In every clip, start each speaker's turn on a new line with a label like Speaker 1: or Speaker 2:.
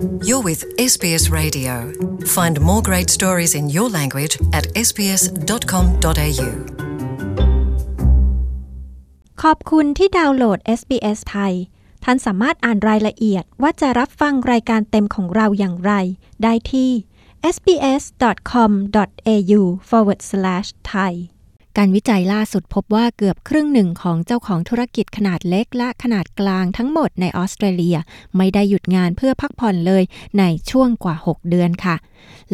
Speaker 1: You're with SBS Radio. Find more great stories in your language at sbs.com.au.
Speaker 2: ขอบคุณที่ดาวน์โหลด SBS ไทย ท่านสามารถอ่านรายละเอียดว่าจะรับฟังรายการเต็มของเราอย่างไร ได้ที่ sbs.com.au forward slash thai การวิจัยล่าสุดพบว่าเกือบครึ่งหนึ่งของเจ้าของธุรกิจขนาดเล็กและขนาดกลางทั้งหมดในออสเตรเลีย ไม่ได้หยุดงานเพื่อพักผ่อนเลยในช่วงกว่า 6 เดือนค่ะ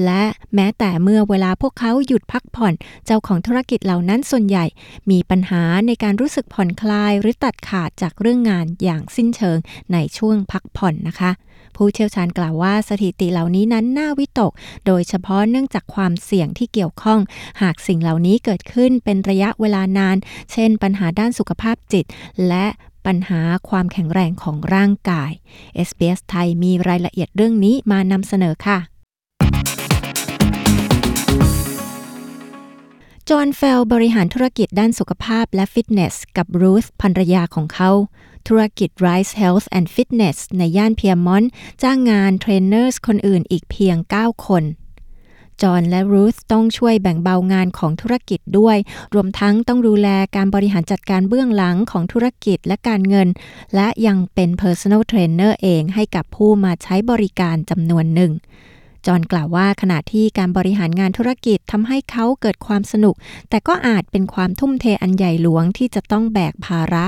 Speaker 2: และแม้แต่เมื่อเวลาพวกเขาหยุดพักผ่อน เจ้าของธุรกิจเหล่านั้นส่วนใหญ่ มีปัญหาในการรู้สึกผ่อนคลายหรือตัดขาดจากเรื่องงานอย่างสิ้นเชิงในช่วงพักผ่อนนะคะ ผู้เชี่ยวชาญกล่าวว่าสถิติเหล่านี้นั้นน่าวิตก โดยเฉพาะเนื่องจากความเสี่ยงที่เกี่ยวข้อง หากสิ่งเหล่านี้เกิดขึ้นเป็นระยะเวลานาน เช่น ปัญหาด้านสุขภาพจิต และปัญหาความแข็งแรงของร่างกาย SBS ไทยมีรายละเอียดเรื่องนี้มานำเสนอค่ะจอห์นเฟลบริหารธุรกิจด้านสุขภาพและฟิตเนส กับรูธภรรยาของเขา ธุรกิจ Rise Health and Fitness ในย่าน Pyrmont จ้างงาน trainers คนอื่นอีกเพียง 9 คนจอห์นและรูธต้องช่วยแบ่งเบางานของธุรกิจด้วย รวมทั้งต้องดูแลการบริหารจัดการเบื้องหลังของธุรกิจและการเงิน และยังเป็น Personal Trainer เองให้กับผู้มาใช้บริการจำนวนหนึ่ง จอห์นกล่าวว่าขณะที่การบริหารงานธุรกิจทำให้เขาเกิดความสนุก แต่ก็อาจเป็นความทุ่มเทอันใหญ่หลวงที่จะต้องแบกภาระ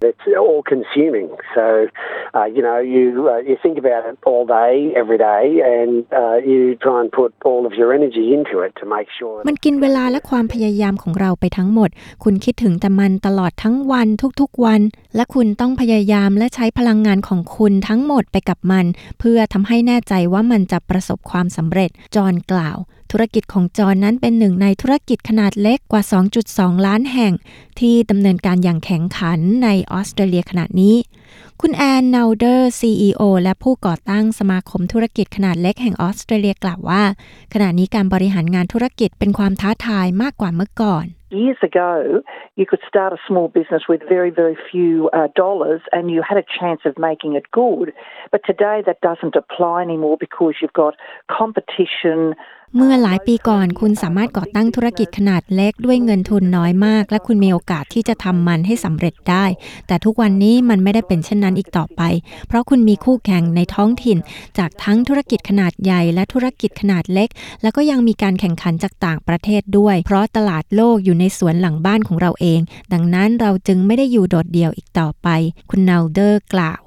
Speaker 3: It's all consuming. So, uh, you know, you uh, you think about it all day, every day, and uh, you try and put all of your energy into it to make sure.
Speaker 2: มันกินเวลาและความพยายามของเราไปทั้งหมด คุณคิดถึงแต่มันตลอดทั้งวันทุกๆวัน และคุณต้องพยายามและใช้พลังงานของคุณทั้งหมดไปกับมัน เพื่อทำให้แน่ใจว่ามันจะประสบความสำเร็จ จอห์นกล่าว ธุรกิจของจอห์นนั้นเป็นหนึ่งในธุรกิจขนาดเล็กกว่า 2.2 ล้านแห่ง ที่ดำเนินการอย่างแข็งขันในออสเตรเลียขณะนี้ คุณแอนนาเดอร์ CEO และผู้ก่อตั้งสมาคมธุรกิจขนาดเล็กแห่งออสเตรเลียกล่าวว่า ขณะนี้การบริหารงานธุรกิจเป็นความท้าทายมากกว่าเมื่อก่อน
Speaker 4: Years ago, you could start a small business with very, very few uh, dollars and you had a chance of making it good. But today that doesn't apply anymore because you've got competition.
Speaker 2: เมื่อหลายปีก่อนคุณสามารถก่อตั้งธุรกิจขนาดเล็กด้วยเงินทุนน้อยมาก และคุณมีโอกาสที่จะทำมันให้สำเร็จได้ แต่ทุกวันนี้มันไม่ได้เป็นเช่นนั้นอีกต่อไป เพราะคุณมีคู่แข่งในท้องถิ่น จากทั้งธุรกิจขนาดใหญ่และธุรกิจขนาดเล็ก แล้วก็ยังมีการแข่งขันจากต่างประเทศด้วย เพราะตลาดโลกอยู่ในสวนหลังบ้านของเราเอง ดังนั้นเราจึงไม่ได้อยู่โดดเดี่ยวอีกต่อไป คุณนาลเดอร์กล่าว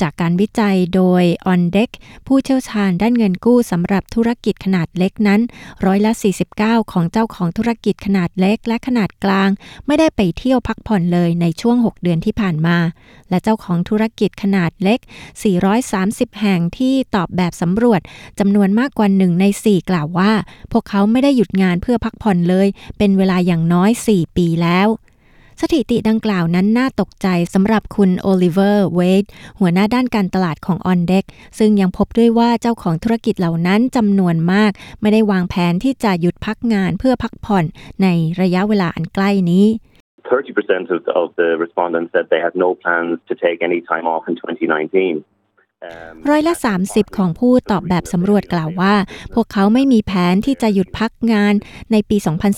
Speaker 2: จากการวิจัยโดย On Deck ผู้เชี่ยวชาญด้านเงินกู้สำหรับธุรกิจขนาดเล็กนั้น ร้อยละ 49 ของเจ้าของธุรกิจขนาดเล็กและขนาดกลาง ไม่ได้ไปเที่ยวพักผ่อนเลยในช่วง 6 เดือนที่ผ่านมา และเจ้าของธุรกิจขนาดเล็ก 430 แห่งที่ตอบแบบสำรวจจำนวนมากกว่า1ใน 4 กล่าวว่า พวกเขาไม่ได้หยุดงานเพื่อพักผ่อนเลย เป็นเวลาอย่างน้อย 4 ปีแล้ว สถิติดังกล่าวนั้นน่าตกใจสำหรับคุณโอลิเวอร์เวดหัวหน้าด้านการตลาดของ On Deck ซึ่งยังพบด้วยว่าเจ้าของธุรกิจเหล่านั้นจำนวนมาก ไม่ได้วางแผนที่จะหยุดพักงานเพื่อพักผ่อนในระยะเวลาอันใกล้นี้
Speaker 5: 30% of, of the respondents said they had no plans to take any time off in 2019.
Speaker 2: ร้อยละ 30 ของผู้ตอบแบบสำรวจกล่าวว่า พวกเขาไม่มีแผนที่จะหยุดพักงานในปี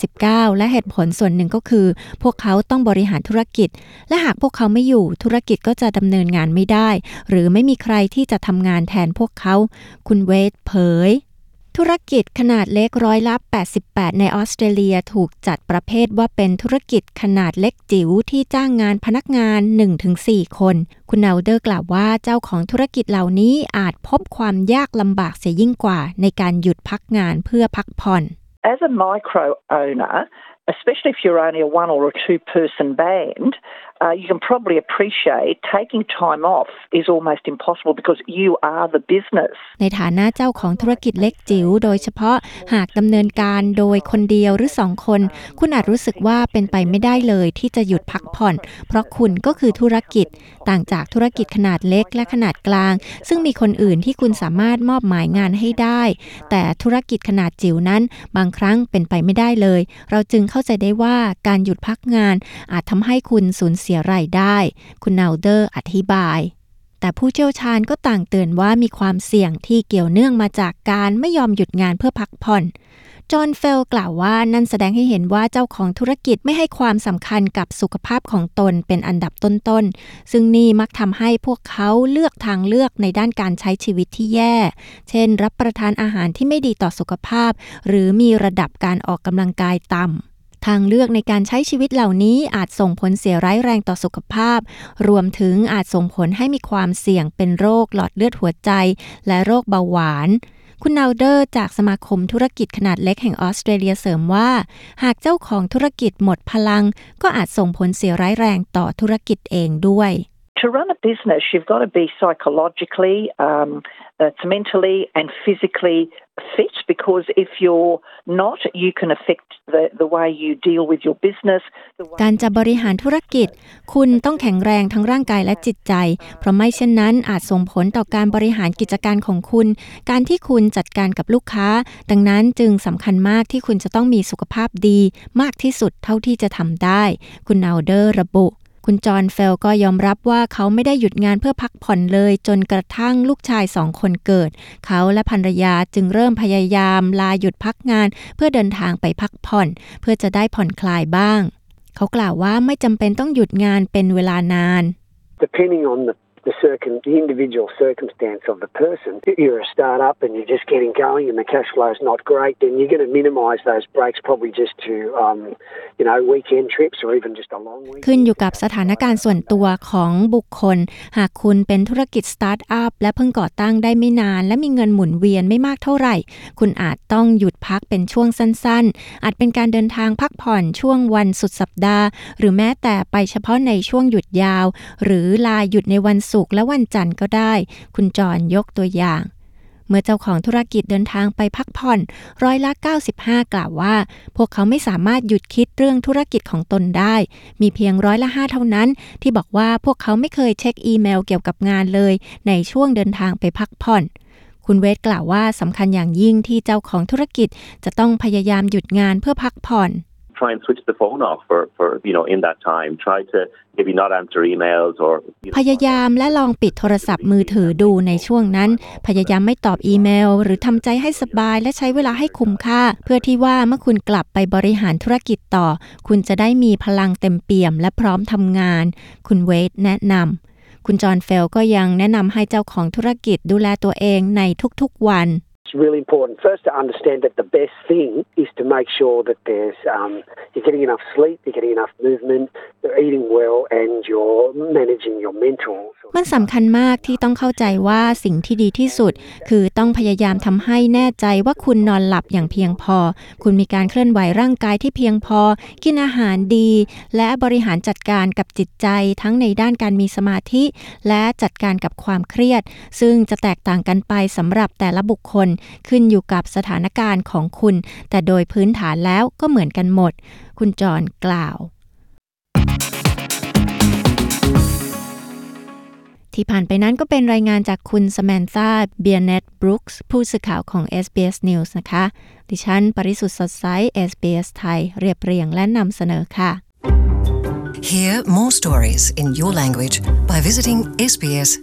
Speaker 2: 2019 และเหตุผลส่วนหนึ่งก็คือ พวกเขาต้องบริหารธุรกิจ และหากพวกเขาไม่อยู่ธุรกิจก็จะดำเนินงานไม่ได้ หรือไม่มีใครที่จะทำงานแทนพวกเขา คุณเวทเผย ธุรกิจขนาดเล็กร้อยละ 88 ในออสเตรเลียถูกจัดประเภทว่าเป็นธุรกิจขนาดเล็กจิ๋วที่จ้างงานพนักงาน 1-4 คน คุณนาลเดอร์กล่าวว่าเจ้าของธุรกิจเหล่านี้อาจพบความยากลำบากเสียยิ่งกว่าในการหยุดพักงานเพื่อพักผ่อน
Speaker 4: As a micro owner, especially if you're only a one or a two person band, uh, you can probably appreciate taking time off is almost impossible because you are the business.
Speaker 2: ในฐานะเจ้าของธุรกิจเล็กจิ๋วโดยเฉพาะหากดำเนินการโดยคนเดียวหรือสองคน คุณอาจรู้สึกว่าเป็นไปไม่ได้เลยที่จะหยุดพักผ่อน เพราะคุณก็คือธุรกิจต่างจากธุรกิจขนาดเล็กและขนาดกลาง ซึ่งมีคนอื่นที่คุณสามารถมอบหมายงานให้ได้ แต่ธุรกิจขนาดจิ๋วนั้น บางครั้งเป็นไปไม่ได้เลย เราจึงเข้าใจได้ว่าการหยุดพักงานอาจทำให้คุณสูญเสียรายได้ คุณนาลเดอร์อธิบาย แต่ผู้เชี่ยวชาญก็ต่างเตือนว่ามีความเสี่ยงที่เกี่ยวเนื่องมาจากการไม่ยอมหยุดงานเพื่อพักผ่อนจอห์นเฟลกล่าวว่านั่นแสดงให้เห็นว่าเจ้าของธุรกิจไม่ให้ความสำคัญกับสุขภาพของตนเป็นอันดับต้นๆ ซึ่งนี่มักทำให้พวกเขาเลือกทางเลือกในด้านการใช้ชีวิตที่แย่ เช่น รับประทานอาหารที่ไม่ดีต่อสุขภาพ หรือมีระดับการออกกำลังกายต่ำ ทางเลือกในการใช้ชีวิตเหล่านี้อาจส่งผลเสียร้ายแรงต่อสุขภาพ รวมถึงอาจส่งผลให้มีความเสี่ยงเป็นโรคหลอดเลือดหัวใจ และโรคเบาหวานคุณนาวเดอร์จากสมาคมธุรกิจขนาดเล็กแห่งออสเตรเลียเสริมว่า หากเจ้าของธุรกิจหมดพลัง ก็อาจส่งผลเสียร้ายแรงต่อธุรกิจเองด้วย
Speaker 4: To run a business, you've got to be psychologically, um, uh, mentally, and physically fit because if you're not, you can affect the, the way you deal with your business.
Speaker 2: การจะบริหารธุรกิจ คุณต้องแข็งแรงทั้งร่างกายและจิตใจ เพราะไม่เช่นนั้นอาจส่งผลต่อการบริหารกิจการของคุณ การที่คุณจัดการกับลูกค้า ดังนั้นจึงสำคัญมากที่คุณจะต้องมีสุขภาพดี มากที่สุดเท่าที่จะทำได้ คุณนาวเดอร์ระบุ คุณจอห์นเฟลก็ยอมรับว่าเขาไม่ได้หยุดงานเพื่อพักผ่อนเลย จนกระทั่งลูกชายสองคนเกิด เขาและภรรยาจึงเริ่มพยายามลาหยุดพักงาน เพื่อเดินทางไปพักผ่อน เพื่อจะได้ผ่อนคลายบ้าง เขากล่าวว่าไม่จำเป็นต้องหยุดงานเป็นเวลานาน
Speaker 3: depending on the the, circum, the individual circumstance of the person. If you're a startup and you're just getting going and the cash flow is not great, then you're going to minimise those breaks probably just to, um, you know, weekend trips or even just a long weekend.
Speaker 2: ขึ้นอยู่กับสถานการณ์ส่วนตัวของบุคคล หากคุณเป็นธุรกิจสตาร์ทอัพและเพิ่งก่อตั้งได้ไม่นาน และมีเงินหมุนเวียนไม่มากเท่าไหร่ คุณอาจต้องหยุดพักเป็นช่วงสั้นๆ อาจเป็นการเดินทางพักผ่อนช่วงวันสุดสัปดาห์ หรือแม้แต่ไปเฉพาะในช่วงหยุดยาว หรือลาหยุดในวันศุกร์และวันจันทร์ก็ได้ คุณจอรยกตัวอย่าง เมื่อเจ้าของธุรกิจเดินทางไปพักผ่อนร้อยละ 95 กล่าวว่า พวกเขาไม่สามารถหยุดคิดเรื่องธุรกิจของตนได้ มีเพียงร้อยละ 5 เท่านั้น ที่บอกว่าพวกเขาไม่เคยเช็คอีเมลเกี่ยวกับงานเลย ในช่วงเดินทางไปพักผ่อนคุณเวทกล่าวว่าสำคัญอย่างยิ่งที่เจ้าของธุรกิจจะต้องพยายามหยุดงานเพื่อพักผ่อน
Speaker 5: Try and switch the phone off for, for you know in that time. Try to maybe not answer emails or you know,
Speaker 2: พยายามและลองปิดโทรศัพท์มือถือดูในช่วงนั้น พยายามไม่ตอบอีเมล หรือทำใจให้สบายและใช้เวลาให้คุ้มค่า เพื่อที่ว่าเมื่อคุณกลับไปบริหารธุรกิจต่อ คุณจะได้มีพลังเต็มเปี่ยมและพร้อมทำงาน คุณเวทแนะนำคุณจอห์นเฟลก็ยังแนะนำให้เจ้าของธุรกิจดูแลตัวเองในทุกๆวัน
Speaker 3: It's really important first to understand that the best thing is to make sure that there's um, you're getting enough sleep, you're getting enough movement, you're eating well, and you're managing your mental.
Speaker 2: มันสำคัญมากที่ต้องเข้าใจว่าสิ่งที่ดีที่สุด คือต้องพยายามทำให้แน่ใจว่าคุณนอนหลับอย่างเพียงพอ คุณมีการเคลื่อนไหวร่างกายที่เพียงพอ กินอาหารดี และบริหารจัดการกับจิตใจทั้งในด้านการมีสมาธิ และจัดการกับความเครียด ซึ่งจะแตกต่างกันไปสำหรับแต่ละบุคคลขึ้นอยู่กับสถานการณ์ของคุณ แต่โดยพื้นฐานแล้วก็เหมือนกันหมด คุณจรกล่าวที่ผ่านไปนั้นก็เป็นรายงานจากคุณสแมนธาเบียเนตบรูคส์ผู้สื่อข่าวของ SBS News นะคะ ดิฉัน ปริสุทธ์สดใส SBS ไทย เรียบเรียงและนำเสนอค่ะ
Speaker 1: Hear more stories in your language by visiting sbs.com.au.